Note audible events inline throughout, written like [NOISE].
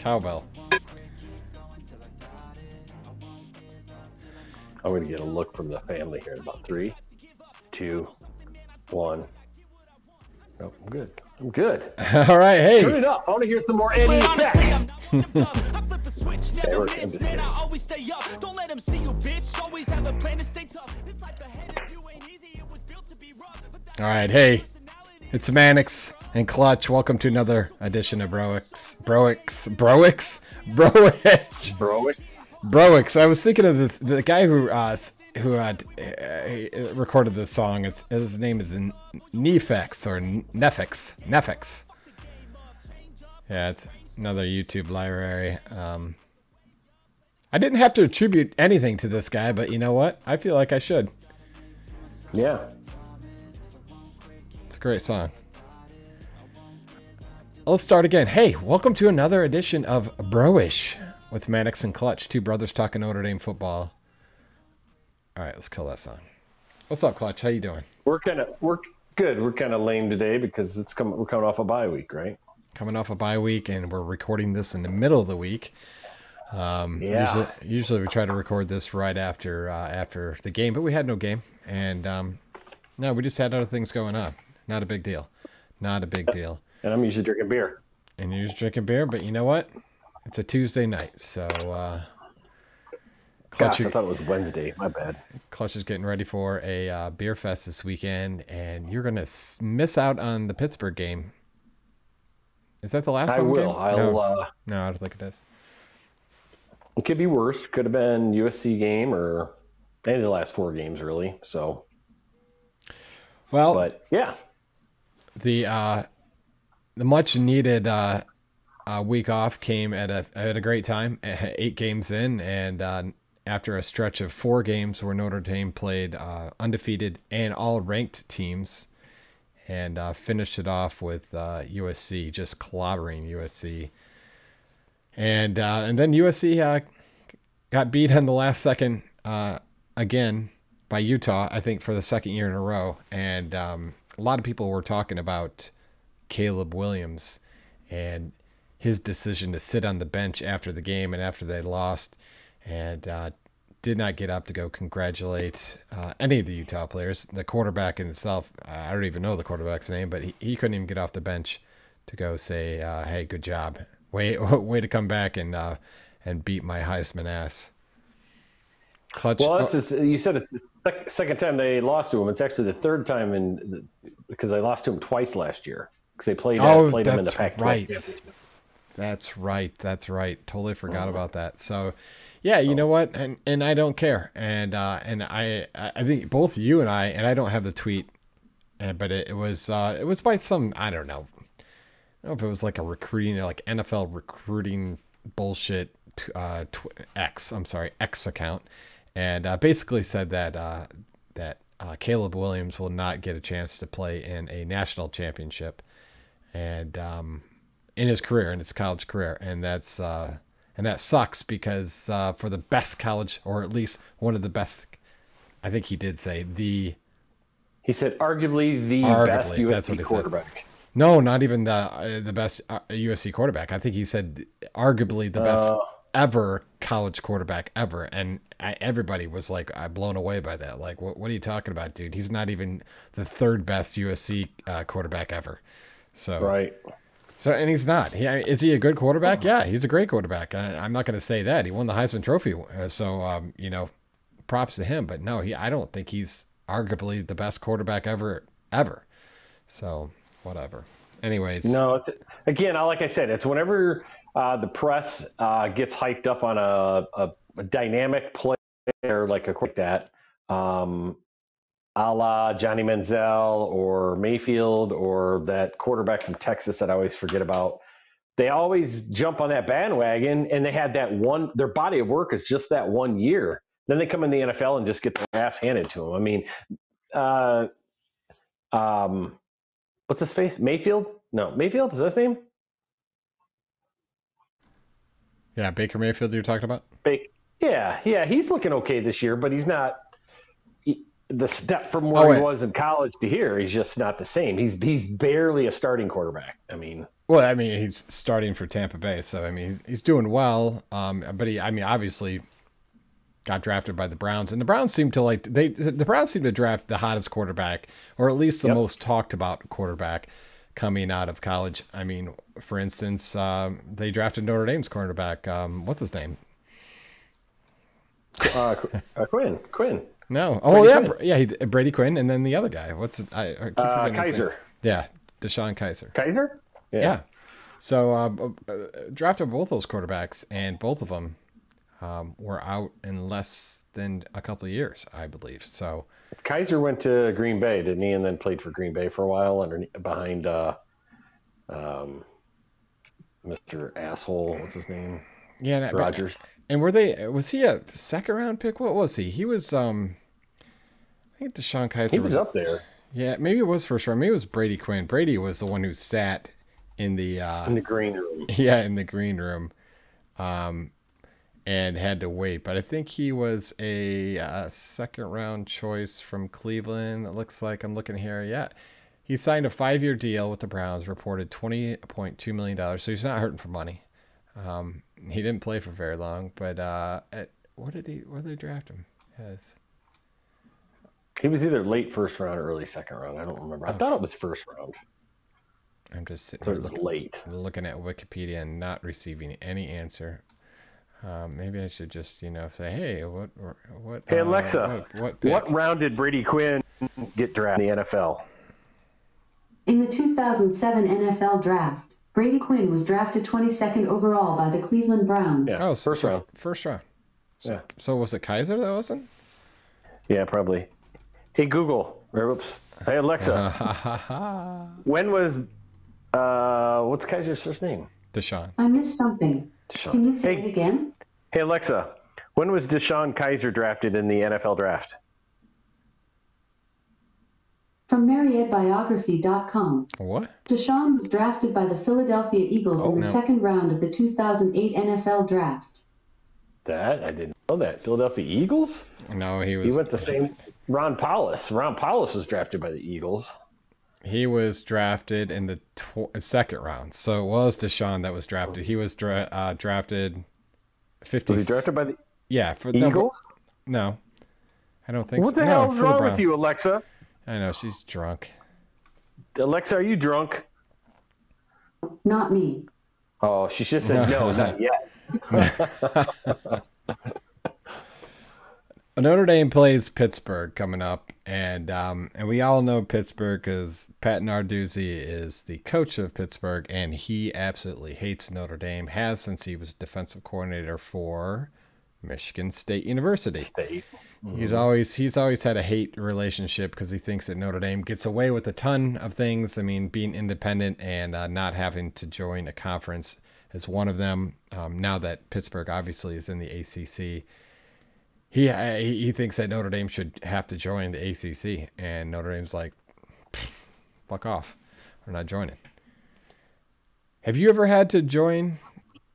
Cowbell. I'm going to get a look from the family here in about three, two, one. Oh, I'm good. I'm good. [LAUGHS] All right, hey. Turn it up. I want to hear some more Eddie effects. I'm just kidding. [LAUGHS] I always stay up. Don't let them see you, bitch. Always have a plan to stay tough. This life ahead of you ain't easy. It was built to be rough. But that All right, hey. It's Mannix and Clutch. Welcome to another edition of Broix. Broix. Broix? Broish. Bro, Broix. I was thinking of the, the guy who uh, who uh, recorded the song. His, his name is NEFFEX or NEFFEX. NEFFEX. Yeah, it's another YouTube library. Um, I didn't have to attribute anything to this guy, but you know what? I feel like I should. yeah. It's a great song. Let's start again. Hey, welcome to another edition of Broish with Mannix and Clutch, two brothers talking Notre Dame football. All right, let's kill that song. What's up, Clutch? How you doing? We're kind of we're good. We're kind of lame today because it's coming. We're coming off a bye week, right? Coming off a bye week, and we're recording this in the middle of the week. Um, Yeah. Usually, usually we try to record this right after uh, after the game, but we had no game, and um, no, we just had other things going on. Not a big deal. Not a big deal. And I'm usually drinking beer. and you're just drinking beer. But you know what? It's a Tuesday night, so uh, Clutch, Gosh, I thought it was Wednesday. My bad. Clutch is getting ready for a uh, beer fest this weekend, and you're gonna s- miss out on the Pittsburgh game. Is that the last one? I will. game? I'll. no, uh no, I don't think it is. It could be worse. Could have been USC game or any of the last four games, really. So, Well, but yeah, the uh, the much needed uh, uh, week off came at a at a great time. [LAUGHS] Eight games in, and uh, after a stretch of four games where Notre Dame played uh, undefeated and all ranked teams, and uh, finished it off with uh, USC just clobbering USC, and uh, and then USC uh, got beat in the last second uh, again by Utah, I think for the second year in a row. And um, a lot of people were talking about Caleb Williams and his decision to sit on the bench after the game and after they lost, and uh, did not get up to go congratulate uh, any of the Utah players. The quarterback himself, I don't even know the quarterback's name, but he, he couldn't even get off the bench to go say, uh, "Hey, good job, way [LAUGHS] way to come back and uh, and beat my Heisman ass." Clutch. well, just, you said it's the sec- second time they lost to him. It's actually the third time in the, because they lost to him twice last year because they played Oh, played him in the that's Pac-12 right. That's right. That's right. Totally forgot Uh-huh. about that. So, yeah, you know what? And and I don't care. And uh, and I I think both you and I and I don't have the tweet, uh, but it, it was uh, it was by some I don't know. I don't know if it was like a recruiting like NFL recruiting bullshit t- uh, tw- X. I'm sorry X account, and uh, basically said that uh, that uh, Caleb Williams will not get a chance to play in a national championship, and um, in his career, in his college career, and that's uh, and that sucks because uh, for the best college, or at least one of the best, I think he did say the He said arguably the Arguably, best USC that's what he said. quarterback. no, not even the uh, the best uh, USC quarterback. I think he said arguably the best Uh. ever college quarterback ever, and I, everybody was like uh, blown away by that. Like, what what are you talking about, dude? He's not even the third best USC uh, quarterback ever. So Right. So and he's not. He, is he a good quarterback? Yeah, he's a great quarterback. I, I'm not going to say that. He won the Heisman Trophy, uh, so um, you know, props to him. But no, he. I don't think he's arguably the best quarterback ever, ever. So whatever. Anyways, No, it's again, like I said, it's whenever uh, the press uh, gets hyped up on a, a, a dynamic player like a like that, um, a la Johnny Manziel or Mayfield or that quarterback from Texas that I always forget about. they always jump on that bandwagon, and they had that one. Their body of work is just that one year. Then they come in the NFL and just get their ass handed to them. I mean, uh, um, what's his face? Mayfield? No, Mayfield is that his name? Yeah, Baker Mayfield you're talking about? Bake. Yeah, yeah, he's looking okay this year, but he's not the step from where Oh, he was in college to here. He's just not the same. He's he's barely a starting quarterback. I mean, Well, I mean, he's starting for Tampa Bay, so I mean, he's, he's doing well. Um, but he, I mean, obviously, got drafted by the Browns, and the Browns seem to like they the Browns seem to draft the hottest quarterback, or at least the Yep. most talked about quarterback coming out of college. I mean, for instance, um, they drafted Notre Dame's cornerback. Um, what's his name? uh, Qu- uh, Quinn, Quinn, No, oh Brady yeah, Quinn. Yeah, he, Brady Quinn, and then the other guy. What's it? I, I keep uh, forgetting his. Kizer, Yeah, DeShone Kizer. Kizer. Yeah. So uh, uh, drafted both those quarterbacks, and both of them um, were out in less than a couple of years, I believe. So Kizer went to Green Bay, didn't he? And then played for Green Bay for a while, underneath behind uh, um, Mr. Asshole. What's his name? yeah, that- but- Rodgers. and were they? Was he a second round pick? What was he? He was. um I think DeShone Kizer He was was. up there Yeah, maybe it was first round. Maybe it was Brady Quinn. Brady was the one who sat in the. uh in the green room. [LAUGHS] yeah in the green room um and had to wait but i think he was a, uh second round choice from cleveland it looks like i'm looking here yeah he signed a five-year deal with the browns reported 20.2 million dollars so he's not hurting for money um he didn't play for very long but uh at, what did he where did they draft him yes He was either late first round or early second round. I don't remember. I thought it was first round, i'm just sitting but here it was looking, late. looking at wikipedia and not receiving any answer um, maybe I should just, you know, say, "Hey, what, what?" Hey uh, Alexa, what, what, what round did Brady Quinn get drafted in the NFL? In the 2007 NFL Draft, Brady Quinn was drafted 22nd overall by the Cleveland Browns. Yeah. Oh, so, First so round. First round. So, Yeah. so was it Kizer that wasn't? Yeah, probably. Hey Google, or oops. Hey Alexa, [LAUGHS] when was uh what's Kizer's first name? DeShone. I missed something. DeShone. Can you say hey, it again? hey Alexa, when was DeShone Kizer drafted in the NFL draft? From MarriedBiography.com. What? Deshaun was drafted by the Philadelphia Eagles Oh, in the no. second round of the 2008 NFL Draft. That I didn't know that. Philadelphia Eagles? No, he was. He went the same Ron Paulus. Ron Paulus was drafted by the Eagles. He was drafted in the tw- second round. So it was Deshaun that was drafted. He was dra- uh, drafted. Fifty. Was he drafted by the Yeah, for no, Eagles? No, I don't think. What so. What the no, hell is wrong Browns. with you, Alexa? I know she's drunk. Alexa, are you drunk? Not me. Oh, she just said no, not [LAUGHS] yet. [LAUGHS] Notre Dame plays Pittsburgh coming up, and um, and we all know Pittsburgh because Pat Narduzzi is the coach of Pittsburgh, and he absolutely hates Notre Dame. Has since he was defensive coordinator for Michigan State University. State. He's always he's always had a hate relationship because he thinks that Notre Dame gets away with a ton of things. I mean, being independent and uh, not having to join a conference is one of them. Um, now that Pittsburgh obviously is in the ACC, he uh, he he thinks that Notre Dame should have to join the ACC, and Notre Dame's like, fuck off, we're not joining. Have you ever had to join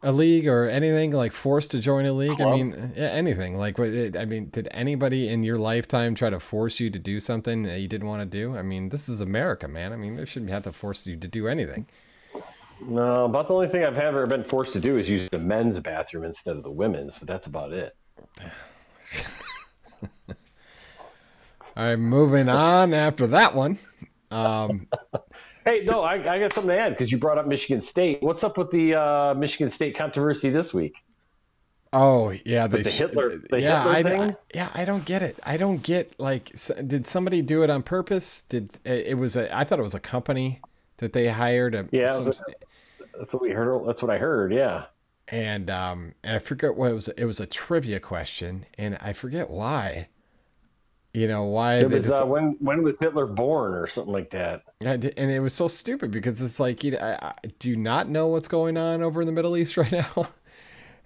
a league or anything like forced to join a league? I mean, yeah, anything. Like, I mean, did anybody in your lifetime try to force you to do something that you didn't want to do? I mean, this is America, man. I mean, they shouldn't have to force you to do anything. No, about the only thing I've ever been forced to do is use the men's bathroom instead of the women's, but that's about it. [LAUGHS] All right, moving on after that one. Um, [LAUGHS] Hey, no, I, I got something to add because you brought up Michigan State. What's up with the uh, Michigan State controversy this week? Oh yeah, they the Hitler- the yeah, Hitler I, thing? I- yeah, I don't get it. I don't get like, did somebody do it on purpose? Did it, it was a? I thought it was a company that they hired. A, Yeah, some- That's what we heard. That's what I heard. Yeah. and um, and I forget what it was. It was a trivia question, and I forget why. You know why It was uh, when when was Hitler born or something like that? I di- and it was so stupid because it's like you know, I, I do not know what's going on over in the Middle East [LAUGHS] right now,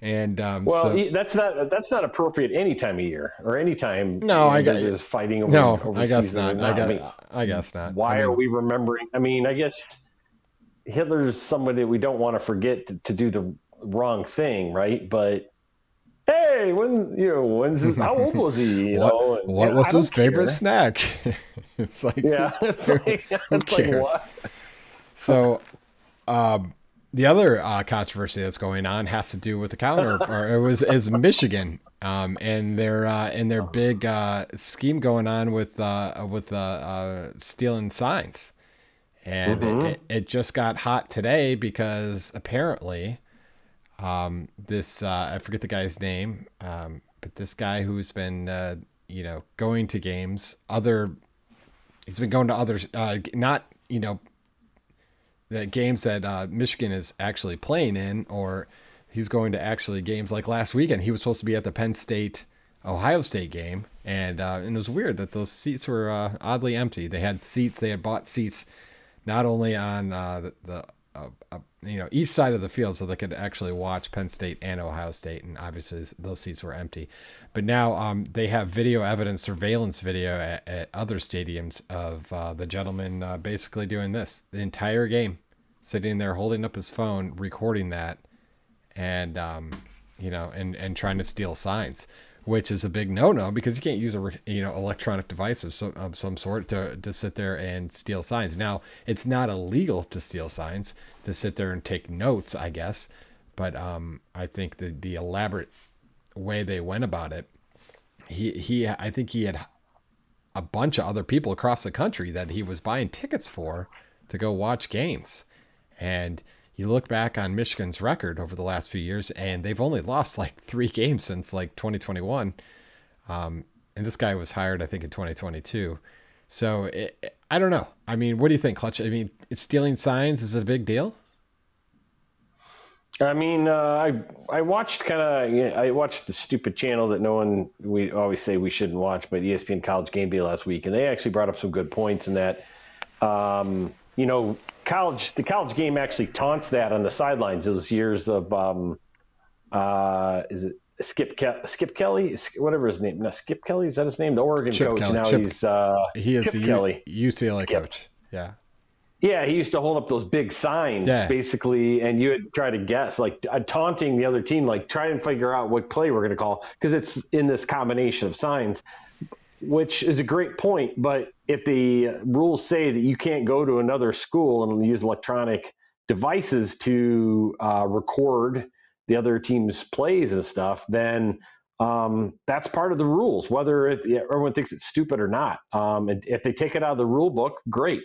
and um, Well, so, that's not that's not appropriate any time of year or any time. No, I got- there's fighting over. no, I guess not. I guess mean, I guess not. why I are we remembering? I mean, I guess Hitler's somebody we don't want to forget to, to do the wrong thing, right? But hey, when you know, when's his, how old was he? [LAUGHS] You what, know, and, what was his favorite care. snack? [LAUGHS] it's like Yeah, [LAUGHS] it's like, like, cares? what? So, um, the other uh, controversy that's going on has to do with the counter, or it was is Michigan, um, and their uh, and their big uh, scheme going on with uh, with uh, uh, stealing signs, and Mhm. it, it just got hot today because apparently, um, this uh, I forget the guy's name, um, but this guy who's been uh, you know going to games, other he's been going to other uh, not you know the games that uh, Michigan is actually playing in, or he's going to actually games like last weekend. He was supposed to be at the Penn State Ohio State game, and uh, and it was weird that those seats were uh, oddly empty. They had seats. They had bought seats not only on uh, the, the uh, uh, you know each side of the field, so they could actually watch Penn State and Ohio State, and obviously those seats were empty. But now um, they have video evidence, surveillance video at, at other stadiums of uh, the gentleman uh, basically doing this the entire game, sitting there holding up his phone, recording that, and um, you know, and and trying to steal signs, which is a big no-no because you can't use a you know electronic device of some, of some sort to to sit there and steal signs. Now, it's not illegal to steal signs to sit there and take notes, I guess, but um, I think the the elaborate way they went about it, he he, I think he had a bunch of other people across the country that he was buying tickets for to go watch games. And you look back on Michigan's record over the last few years, and they've only lost like [LAUGHS] three games since like 2021. Um, and this guy was hired, I think, in 2022. So it, I don't know. I mean, what do you think, Clutch? I mean, stealing signs is a big deal? I mean, uh, I I watched kind of you know, I watched the stupid channel that no one we always say we shouldn't watch, but ESPN College Game Day last week, and they actually brought up some good points in that. Um, you know, college the college game actually taunts that on the sidelines. Those years of um, uh, is it Skip Ke- Skip Kelly, whatever his name, no, Skip Kelly is that his name? The Oregon Chip coach. Kelly, Now Chip- he's uh, He is Chip the U- UCLA Yep. coach. Yeah. Yeah, he used to hold up those big signs, Yeah. basically, and you would try to guess, like uh, taunting the other team, like try and figure out what play we're going to call, because it's in this combination of signs, which is a great point. But if the rules say that you can't go to another school and use electronic devices to uh, record the other team's plays and stuff, then um, that's part of the rules, whether it, everyone thinks it's stupid or not. Um, if they take it out of the rule book, great.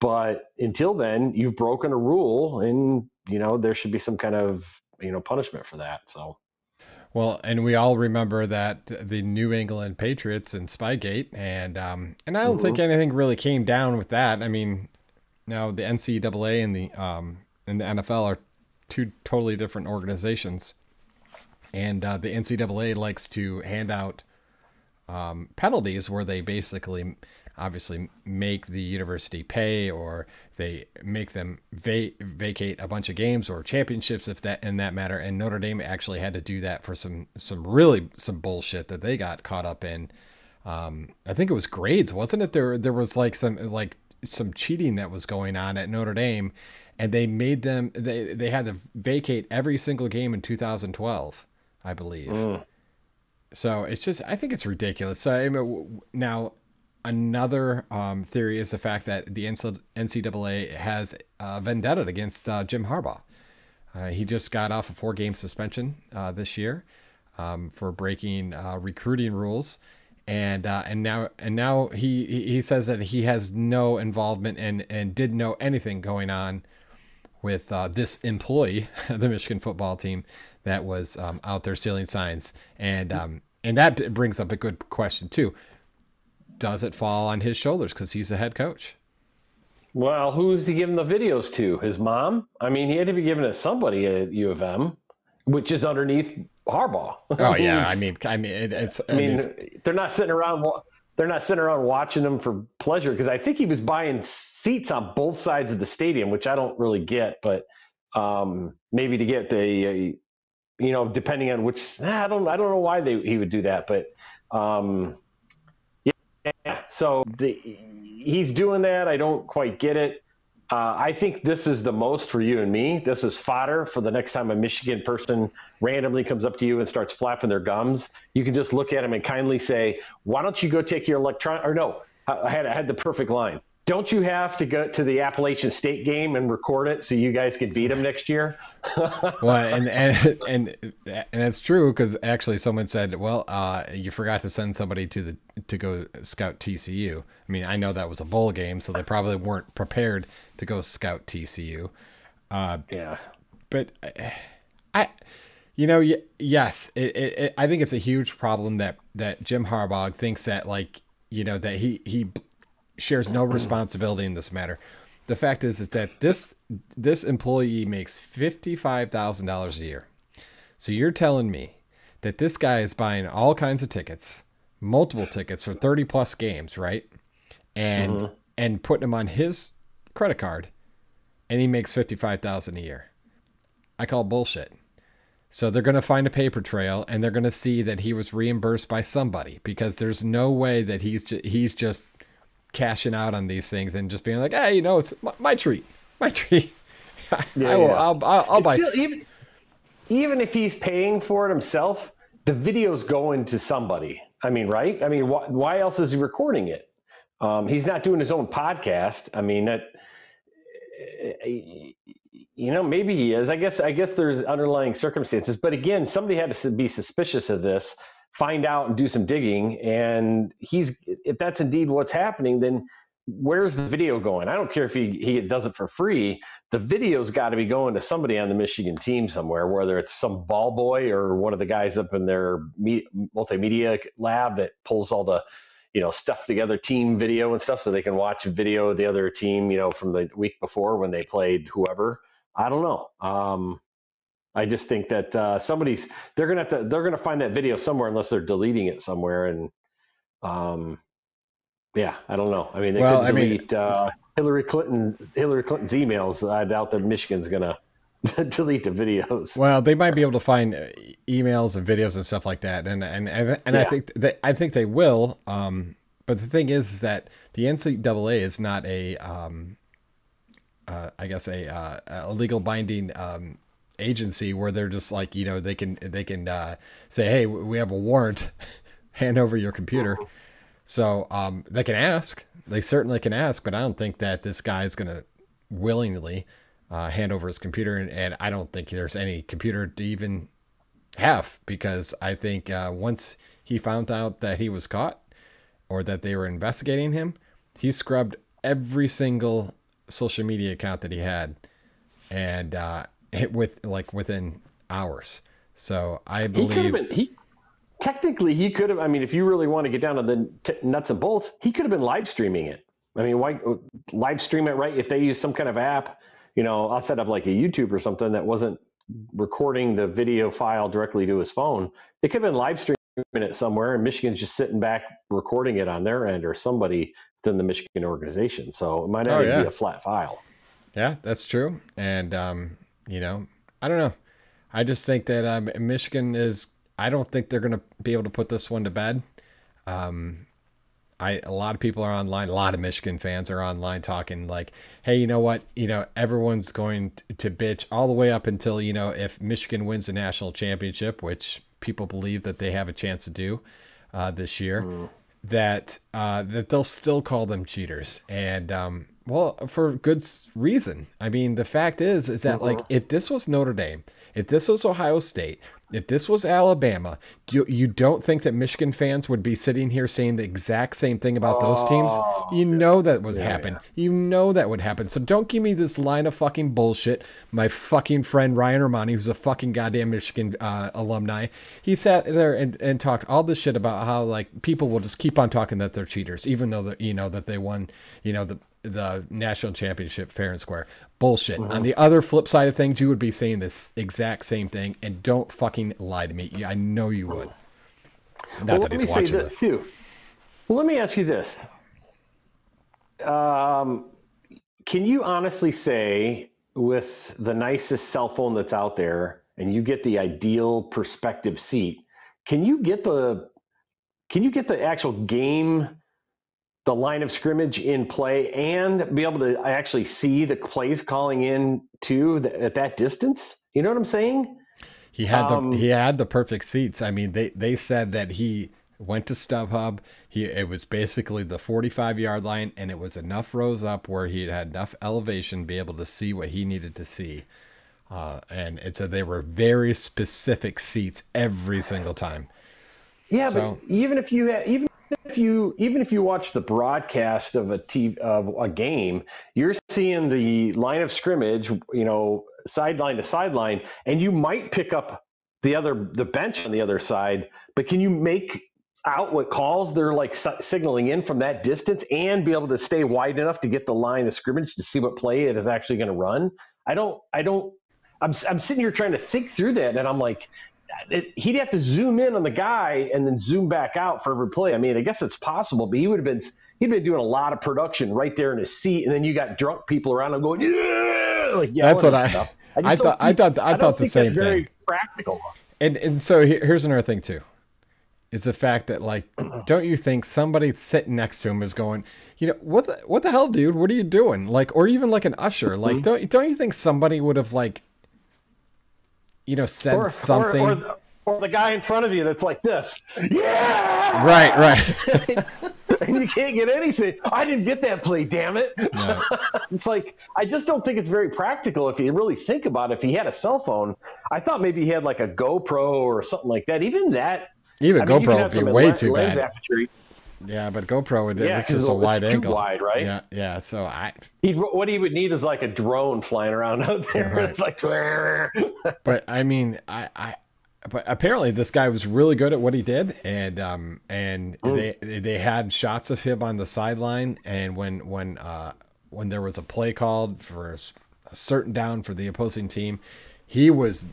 But until then, you've broken a rule, and you know there should be some kind of you know punishment for that. So Well, and we all remember that the New England Patriots and Spygate, and um, and I don't think anything really came down with that. I mean, now the NCAA and the um, and the NFL are two totally different organizations, and uh, the NCAA likes to hand out um, penalties where they basically obviously make the university pay or they make them va- vacate a bunch of games or championships if that in that matter. And Notre Dame actually had to do that for some some really some bullshit that they got caught up in. Um I think it was grades wasn't it? There there was like some like some cheating that was going on at Notre Dame and they made them they they had to vacate every single game in 2012 I believe. So it's just, I think it's ridiculous. So I mean, now, another um, theory is the fact that the NCAA has vendetta against uh, Jim Harbaugh. Uh, he just got off a four-game suspension uh, this year um, for breaking uh, recruiting rules, and uh, and now and now he he says that he has no involvement and and didn't know anything going on with this employee, of [LAUGHS] the Michigan football team, that was um, out there stealing signs, and um, and that brings up a good question too. Does it fall on his shoulders because he's the head coach? well, who's he giving the videos to? His mom? I mean, he had to be giving it to somebody at U of M, which is underneath Harbaugh. Oh yeah, [LAUGHS] I mean, I mean, it's. I mean, it's- they're not sitting around. they're not sitting around watching them for pleasure because I think he was buying seats on both sides of the stadium, which I don't really get, but um, maybe to get the, uh, you know, depending on which I don't I don't know why they he would do that, but um. So the, he's doing that. I don't quite get it. Uh, I think this is the most for you and me. This is fodder for the next time a Michigan person randomly comes up to you and starts flapping their gums. You can just look at him and kindly say, "Why don't you go take your electron?" Or no, I had I had the perfect line. Don't you have to go to the Appalachian State game and record it so you guys can beat them next year? [LAUGHS] well, and and and and that's true because actually someone said, "Well, uh, you forgot to send somebody to the to go scout TCU." I mean, I know that was a bowl game, so they probably weren't prepared to go scout TCU. Uh, yeah, but I, you know, yes, it, it, it, I think it's a huge problem that that Jim Harbaugh thinks that like you know that he he shares no responsibility in this matter. The fact is, is that this this employee makes fifty five thousand dollars a year. So you're telling me that this guy is buying all kinds of tickets, multiple tickets for thirty plus games, right? And mm-hmm. and putting them on his credit card, and he makes fifty five thousand a year. I call bullshit. So they're going to find a paper trail and they're going to see that he was reimbursed by somebody because there's no way that he's ju- he's just cashing out on these things and just being like, hey, you know, it's my, my treat, my treat. [LAUGHS] yeah, I will, yeah. I'll, I'll, I'll buy. Still, even, even if he's paying for it himself, the video's going to somebody. I mean, right? I mean, wh- why else is he recording it? Um, he's not doing his own podcast. I mean, that you know, maybe he is. I guess. I guess there's underlying circumstances, but again, somebody had to be suspicious of this find out and do some digging. And he's if that's indeed what's happening, then where's the video going? I don't care if he, he does it for free. The video's got to be going to somebody on the Michigan team somewhere, whether it's some ball boy or one of the guys up in their multimedia lab that pulls all the you know stuff together team video and stuff so they can watch video of the other team you know from the week before when they played whoever i don't know um, I just think that uh, somebody's they're gonna have to they're gonna find that video somewhere unless they're deleting it somewhere and um yeah I don't know. I mean they well, could delete I mean, uh, Hillary Clinton Hillary Clinton's emails. I doubt that Michigan's gonna [LAUGHS] delete the videos. Well they might be able to find uh, emails and videos and stuff like that. And and and, and yeah. I think they I think they will um but the thing is, is that the NCAA is not a um uh, I guess a, uh, a legal binding um, agency where they're just like you know they can they can uh, say hey we have a warrant. [LAUGHS] Hand over your computer. So um, they can ask. They certainly can ask but i don't think that this guy is going to willingly uh, hand over his computer and, and, i don't think there's any computer to even have because i think uh, once he found out that he was caught or that they were investigating him he scrubbed every single social media account that he had. And uh, with like within hours. So I believe he, been, he technically he could have. I mean, if you really want to get down to the t- nuts and bolts, he could have been live streaming it. I mean, why live stream it right? If they use some kind of app, you know, I'll set up like a YouTube or something that wasn't recording the video file directly to his phone. They could have been live streaming it somewhere, and Michigan's just sitting back recording it on their end, or somebody within the Michigan organization. So it might not oh, yeah. be a flat file. Yeah, that's true. And um, you know, I don't know. I just think that um, Michigan is. I don't think they're going to be able to put this one to bed. Um, I a lot of people are online. A lot of Michigan fans are online talking like, "Hey, you know what? You know, everyone's going to bitch all the way up until you know if Michigan wins the national championship, which people believe that they have a chance to do uh, this year. Mm. That uh, that they'll still call them cheaters, and um, well, for good reason. I mean, the fact is, is that like uh-huh. if this was Notre Dame, if this was Ohio State, if this was Alabama, you you don't think that Michigan fans would be sitting here saying the exact same thing about those teams? Oh, you know that was yeah, happen. Yeah. You know that would happen. So don't give me this line of fucking bullshit. My fucking friend Ryan Romani, who's a fucking goddamn Michigan uh, alumni, he sat there and, and talked all this shit about how like people will just keep on talking that they're cheaters, even though that you know that they won, you know the the national championship fair and square. Bullshit. Mm-hmm. On the other flip side of things, you would be saying this exact same thing, and don't fucking lie to me. I know you would. Not well, that he's watching this. Too. Well, let me ask you this. Um, can you honestly say, with the nicest cell phone that's out there, and you get the ideal perspective seat, can you get the can you get the actual game, the line of scrimmage in play, and be able to actually see the plays calling in too at that distance? You know what I'm saying? He had the Um, he had the perfect seats. I mean, they they said that he went to StubHub. He it was basically the 45 yard line, and it was enough rows up where he had enough elevation to be able to see what he needed to see. Uh, and and so they were very specific seats every single time. Yeah, So- but even if you even if you even if you watch the broadcast of a TV, of a game, you're seeing the line of scrimmage, you know, sideline to sideline, and you might pick up the other the bench on the other side. But can you make out what calls they're like signaling in from that distance and be able to stay wide enough to get the line of scrimmage to see what play it is actually going to run? I don't. I don't. I'm I'm sitting here trying to think through that, and I'm like, it, he'd have to zoom in on the guy and then zoom back out for every play. I mean, I guess it's possible, but he would have been he'd been doing a lot of production right there in his seat, and then you got drunk people around him going, yeah, like yelling That's what and I- stuff. [LAUGHS] I just don't thought- I thought- I don't thought the same very thing. practical. And and so here's another thing too, is the fact that like, [CLEARS THROAT] don't you think somebody sitting next to him is going, you know, what the, what the hell, dude? What are you doing? Like, or even like an usher, Mm-hmm. like, don't don't you think somebody would have like, you know, said Or, something? or, or, the, or the guy in front of you that's like this, yeah, right, right. [LAUGHS] and you can't get anything. I didn't get that play, damn it. No. [LAUGHS] it's like I just don't think it's very practical if you really think about it. If he had a cell phone, I thought maybe he had like a GoPro or something like that. Even that, Even I mean, GoPro would be way lens- too lens bad. aperture. Yeah, but GoPro would Yeah, it's just a it's wide too angle. wide, right? Yeah, yeah. So I, He'd, what he would need is like a drone flying around [LAUGHS] out there. Right. It's like, [LAUGHS] but I mean, I, I, but apparently this guy was really good at what he did, and um, and they they had shots of him on the sideline, and when when uh when there was a play called for a certain down for the opposing team, he was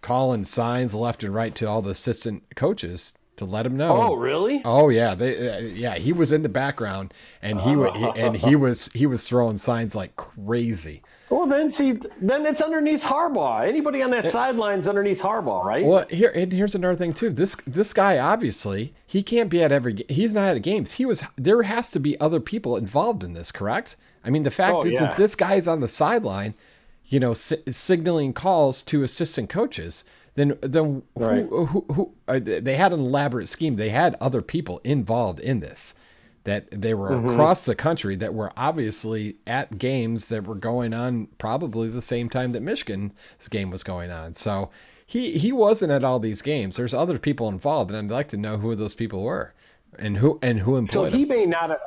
calling signs left and right to all the assistant coaches to let him know. oh, really? Oh yeah, they uh, yeah he was in the background and he he, and he was he was throwing signs like crazy. Well, then see, then it's underneath Harbaugh. Anybody on that sideline's underneath Harbaugh, right? Well, here and here's another thing too. This this guy obviously he can't be at every. He's not at the games. He was. There has to be other people involved in this, correct? I mean, the fact Oh, is, yeah. is this guy's on the sideline, you know, si- signaling calls to assistant coaches. Then then Right. who who, who uh, they had an elaborate scheme. They had other people involved in this. That they were Mm-hmm. across the country that were obviously at games that were going on probably the same time that Michigan's game was going on. So he he wasn't at all these games. There's other people involved, and I'd like to know who those people were, and who and who employed. So he them. may not have.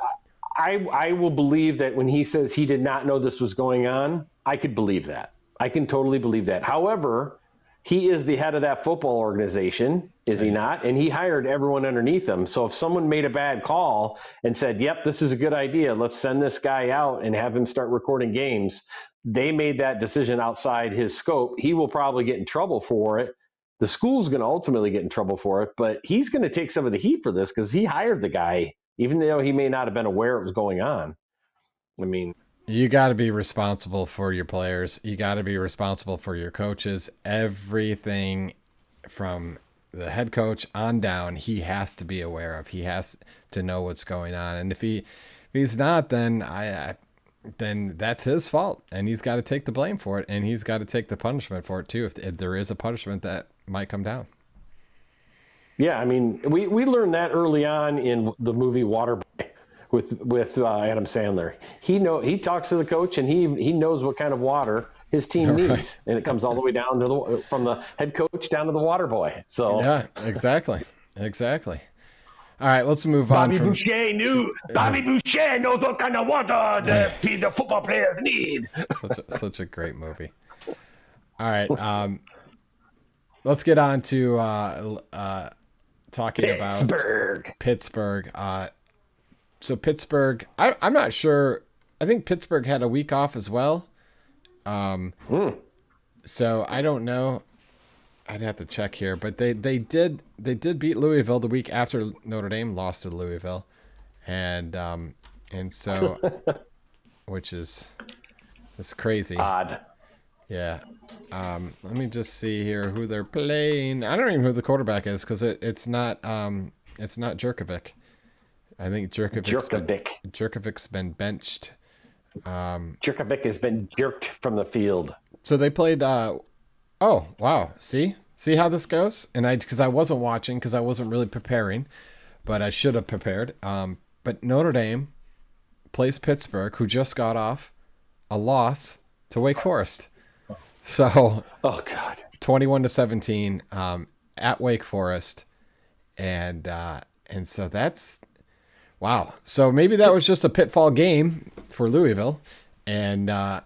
I I will believe that when he says he did not know this was going on, I could believe that. I can totally believe that. However, he is the head of that football organization, is he not? And he hired everyone underneath him. So if someone made a bad call and said, "Yep, this is a good idea. Let's send this guy out and have him start recording games," they made that decision outside his scope. He will probably get in trouble for it. The school's going to ultimately get in trouble for it, but he's going to take some of the heat for this because he hired the guy even though he may not have been aware it was going on. I mean, You got to be responsible for your players. You got to be responsible for your coaches. Everything from the head coach on down, he has to be aware of. He has to know what's going on. And if he if he's not, then I, I then that's his fault, and he's got to take the blame for it, and he's got to take the punishment for it too. If, if there is a punishment that might come down. yeah, I mean, we, we learned that early on in the movie Waterboy with with uh, Adam Sandler. He know he talks to the coach and he he knows what kind of water his team [LAUGHS] Right. needs, and it comes all the way down to the from the head coach down to the water boy. So Yeah, exactly, exactly. All right, let's move Bobby on from. Boucher knew. Bobby Boucher knows what kind of water [LAUGHS] the, the football players need. such a, such a great movie. All right, um, let's get on to uh, uh, talking about Pittsburgh. Pittsburgh. So Pittsburgh, I, I'm not sure. I think Pittsburgh had a week off as well. Um, Hmm. so I don't know. I'd have to check here, but they they did they did beat Louisville the week after Notre Dame lost to Louisville, and um and so, [LAUGHS] which is it's crazy. Odd. Yeah. Um, let me just see here who they're playing. I don't even know who the quarterback is because it, it's not um, it's not Jurkovec. I think Jurkovec's been, Jurkovec. Jurkovec's been benched. Jurkovec has been jerked from the field. So they played. Uh, oh wow! See, see how this goes. And I because I wasn't watching because I wasn't really preparing, but I should have prepared. Um, but Notre Dame plays Pittsburgh, who just got off a loss to Wake Forest. So Oh God. 21 to 17 um, at Wake Forest, and uh, and so that's wow. So maybe that was just a pitfall game for Louisville, and uh,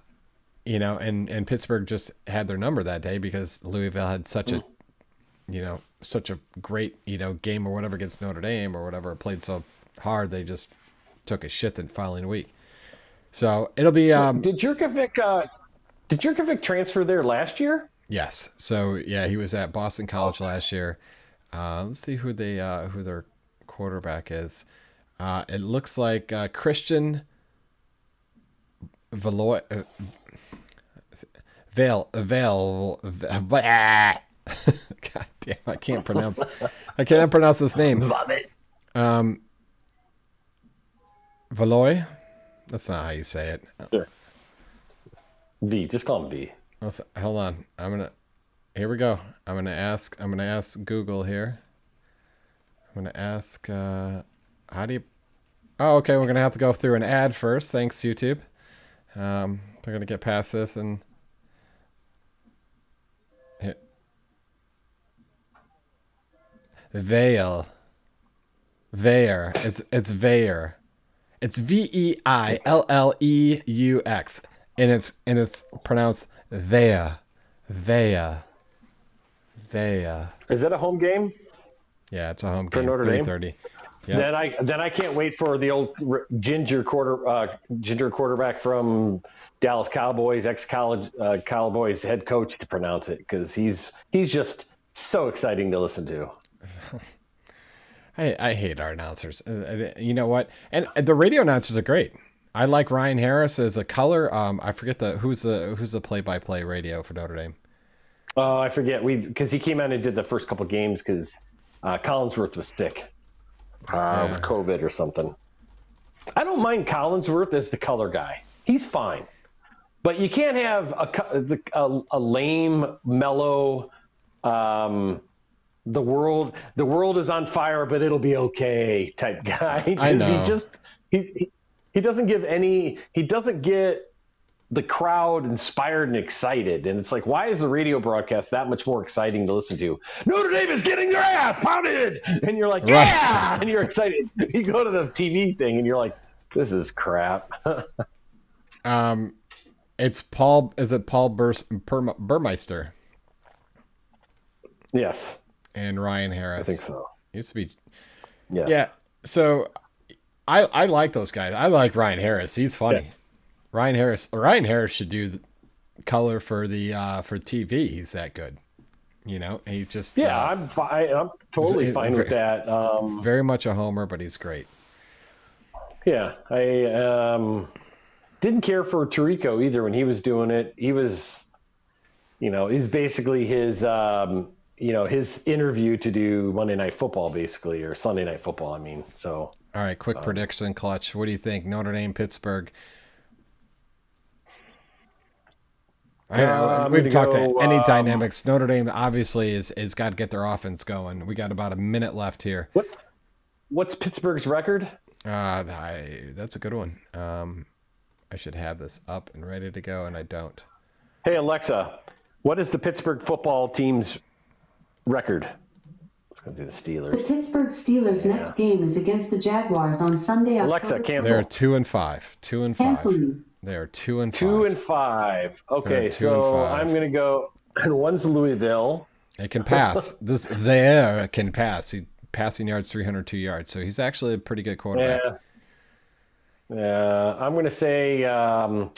you know, and and Pittsburgh just had their number that day because Louisville had such a you know such a great you know game or whatever against Notre Dame or whatever played so hard they just took a shit the following week. So it'll be um, Did Jurkovec? Uh, did Jurkovec transfer there last year? Yes. So yeah, he was at Boston College last year. Uh, let's see who they uh, who their quarterback is. Uh, it looks like uh, Christian Valoy. Uh, Vale, Vale, [LAUGHS] God damn, I can't pronounce. I cannot pronounce this name. Um, Valoy. That's not how you say it. Sure. V. Just call him V. Let's, hold on. I'm gonna. Here we go. I'm gonna ask. I'm gonna ask Google here. I'm gonna ask. Uh, how do you? Oh, okay. We're gonna have to go through an ad first. Thanks, YouTube. Um, we're gonna get past this and. Veil. Veyer. It's it's Veyer. It's V E I L L E U X, and it's and it's pronounced Vea, Vea, Vea. Is that a home game? Yeah, it's a home For game. Notre Dame? 3:30. Then I then I can't wait for the old r- ginger quarter uh, ginger quarterback from Dallas Cowboys, ex college uh, Cowboys head coach to pronounce it because he's he's just so exciting to listen to. [LAUGHS] I, I hate our announcers. Uh, uh, You know what? And the radio announcers are great. I like Ryan Harris as a color. Um, I forget the who's the who's the play-by-play radio for Notre Dame. Oh, I forget we because he came out and did the first couple games because uh, Collinsworth was sick uh, Yeah. with COVID or something. I don't mind Collinsworth as the color guy; he's fine. But you can't have a a, a lame, mellow. Um, the world, the world is on fire, but it'll be okay type guy. I [LAUGHS] know. He just he, he he doesn't give any. He doesn't get the crowd inspired and excited. And it's like, why is the radio broadcast that much more exciting to listen to? Notre Dame is getting their ass pounded, and you're like, Right. yeah, and you're excited. [LAUGHS] You go to the TV thing, and you're like, this is crap. [LAUGHS] Um, it's Paul. Is it Paul Bur- Bur- Burmeister yes, and Ryan Harris? I think so. Used to be Yeah. Yeah. So I I like those guys. I like Ryan Harris. He's funny. Yes. Ryan Harris. Ryan Harris should do the color for the uh for TV. He's that good. You know, he just Yeah, uh, I'm fine. I'm totally fine with that. Um, very much a homer, but he's great. Yeah, I um, didn't care for Tirico either when he was doing it. He was, you know, he's basically his, um, you know, his interview to do Monday Night Football, basically, or Sunday Night Football. I mean, so All right, quick prediction, clutch. What do you think? Notre Dame, Pittsburgh. I, Uh, I'm we've gonna talked go, to any um, dynamics. Notre Dame obviously is is got to get their offense going. We got about a minute left here. what's what's Pittsburgh's record? Uh, I, that's a good one. Um, I should have this up and ready to go, and I don't. Hey Alexa, what is the Pittsburgh football team's record? Let's go do the Steelers. The Pittsburgh Steelers' next game is against the Jaguars on Sunday, Alexa, October cancel. They're two and five. Two and five. Canceling. They are two and five. Two and five. Okay, so five. I'm gonna go. And [CLEARS THROAT] One's Louisville. It can pass. [LAUGHS] this there can pass. He passing yards 302 yards. So he's actually a pretty good quarterback. Yeah. Yeah, I'm going to say um,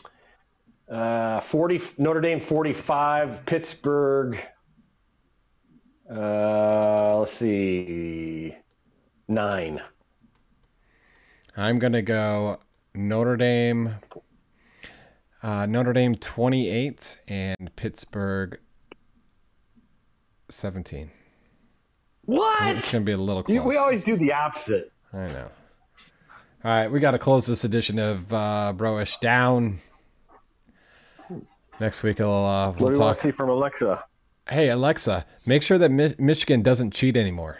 uh, 40 Notre Dame 45, Pittsburgh Uh, let's see, nine. I'm gonna go Notre Dame. Uh, Notre Dame 28 and Pittsburgh 17. What? It's gonna be a little close. We always do the opposite. I know. All right, we got to close this edition of uh, Broish down. Next week, we'll, uh, What we'll do you want talk. to see from Alexa? Hey, Alexa, make sure that Mi- Michigan doesn't cheat anymore.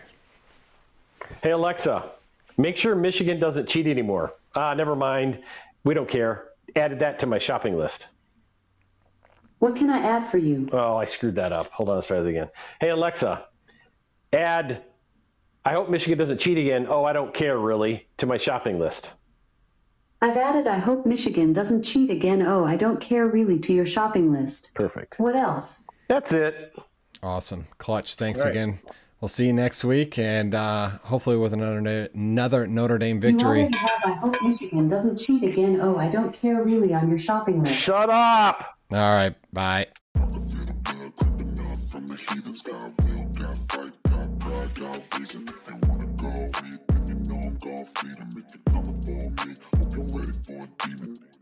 Hey Alexa, make sure Michigan doesn't cheat anymore. Ah, never mind. We don't care. Added that to my shopping list. What can I add for you? Oh, I screwed that up. Hold on, let's try that again. Hey Alexa, add. I hope Michigan doesn't cheat again. Oh, I don't care really to my shopping list. I've added I hope Michigan doesn't cheat again. Oh, I don't care really to your shopping list. Perfect. What else? That's it. Awesome, Clutch. Thanks All right. again. We'll see you next week, and uh, hopefully with another another Notre Dame victory. You have. I hope Michigan doesn't cheat again. Oh, I don't care really on your shopping list. Shut up. All right. Bye. Freedom if you're coming for me. Hope you're ready for a demon.